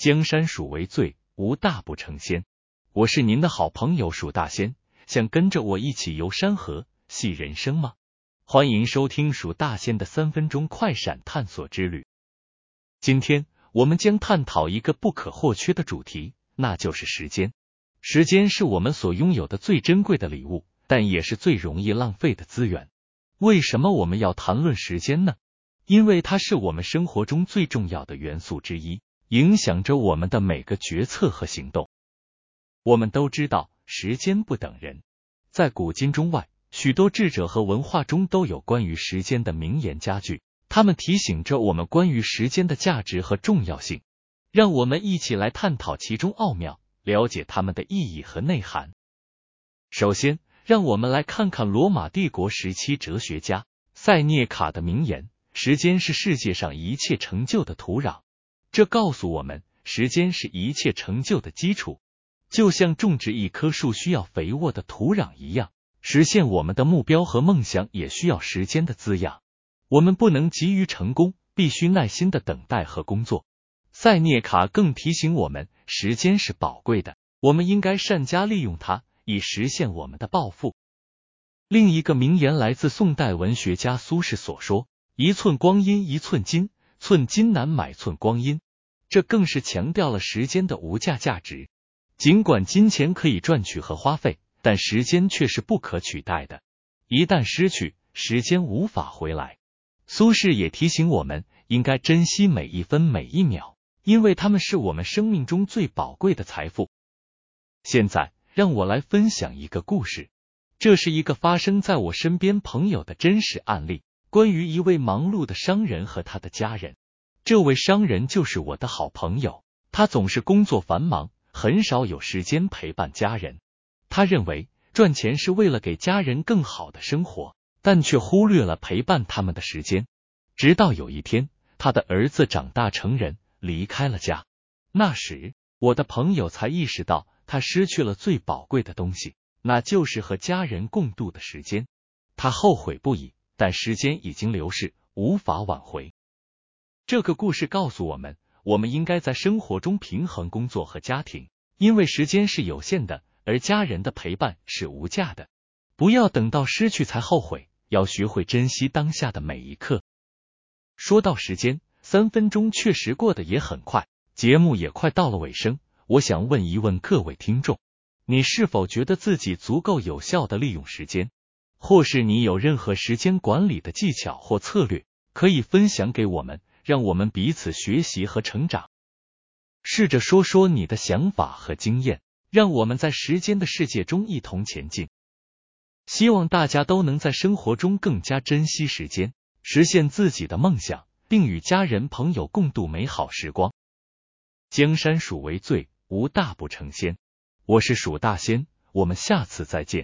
江山属为最，无大不成仙。我是您的好朋友蜀大仙，想跟着我一起游山河、戏人生吗？欢迎收听蜀大仙的三分钟快闪探索之旅。今天我们将探讨一个不可或缺的主题，那就是时间。时间是我们所拥有的最珍贵的礼物，但也是最容易浪费的资源。为什么我们要谈论时间呢？因为它是我们生活中最重要的元素之一，影响着我们的每个决策和行动。我们都知道，时间不等人，在古今中外，许多智者和文化中都有关于时间的名言佳句，他们提醒着我们关于时间的价值和重要性。让我们一起来探讨其中奥妙，了解它们的意义和内涵。首先，让我们来看看罗马帝国时期哲学家塞涅卡的名言。时间是世界上一切成就的土壤，这告诉我们，时间是一切成就的基础。就像种植一棵树需要肥沃的土壤一样，实现我们的目标和梦想也需要时间的滋养。我们不能急于成功，必须耐心的等待和工作。塞涅卡更提醒我们，时间是宝贵的，我们应该善加利用它，以实现我们的抱负。另一个名言来自宋代文学家苏轼所说。一寸光阴一寸金，寸金难买寸光阴。这更是强调了时间的无价价值。尽管金钱可以赚取和花费，但时间却是不可取代的。一旦失去，时间无法回来。苏轼也提醒我们，应该珍惜每一分每一秒，因为他们是我们生命中最宝贵的财富。现在，让我来分享一个故事。这是一个发生在我身边朋友的真实案例。关于一位忙碌的商人和他的家人，这位商人就是我的好朋友。他总是工作繁忙，很少有时间陪伴家人。他认为赚钱是为了给家人更好的生活，但却忽略了陪伴他们的时间。直到有一天，他的儿子长大成人，离开了家。那时，我的朋友才意识到，他失去了最宝贵的东西，那就是和家人共度的时间。他后悔不已。但时间已经流逝，无法挽回。这个故事告诉我们，我们应该在生活中平衡工作和家庭，因为时间是有限的，而家人的陪伴是无价的。不要等到失去才后悔，要学会珍惜当下的每一刻。说到时间，三分钟确实过得也很快，节目也快到了尾声。我想问一问各位听众，你是否觉得自己足够有效的利用时间？或是你有任何时间管理的技巧或策略，可以分享给我们，让我们彼此学习和成长。试着说说你的想法和经验，让我们在时间的世界中一同前进。希望大家都能在生活中更加珍惜时间，实现自己的梦想，并与家人朋友共度美好时光。江山属为最，无大不成仙。我是蜀大仙，我们下次再见。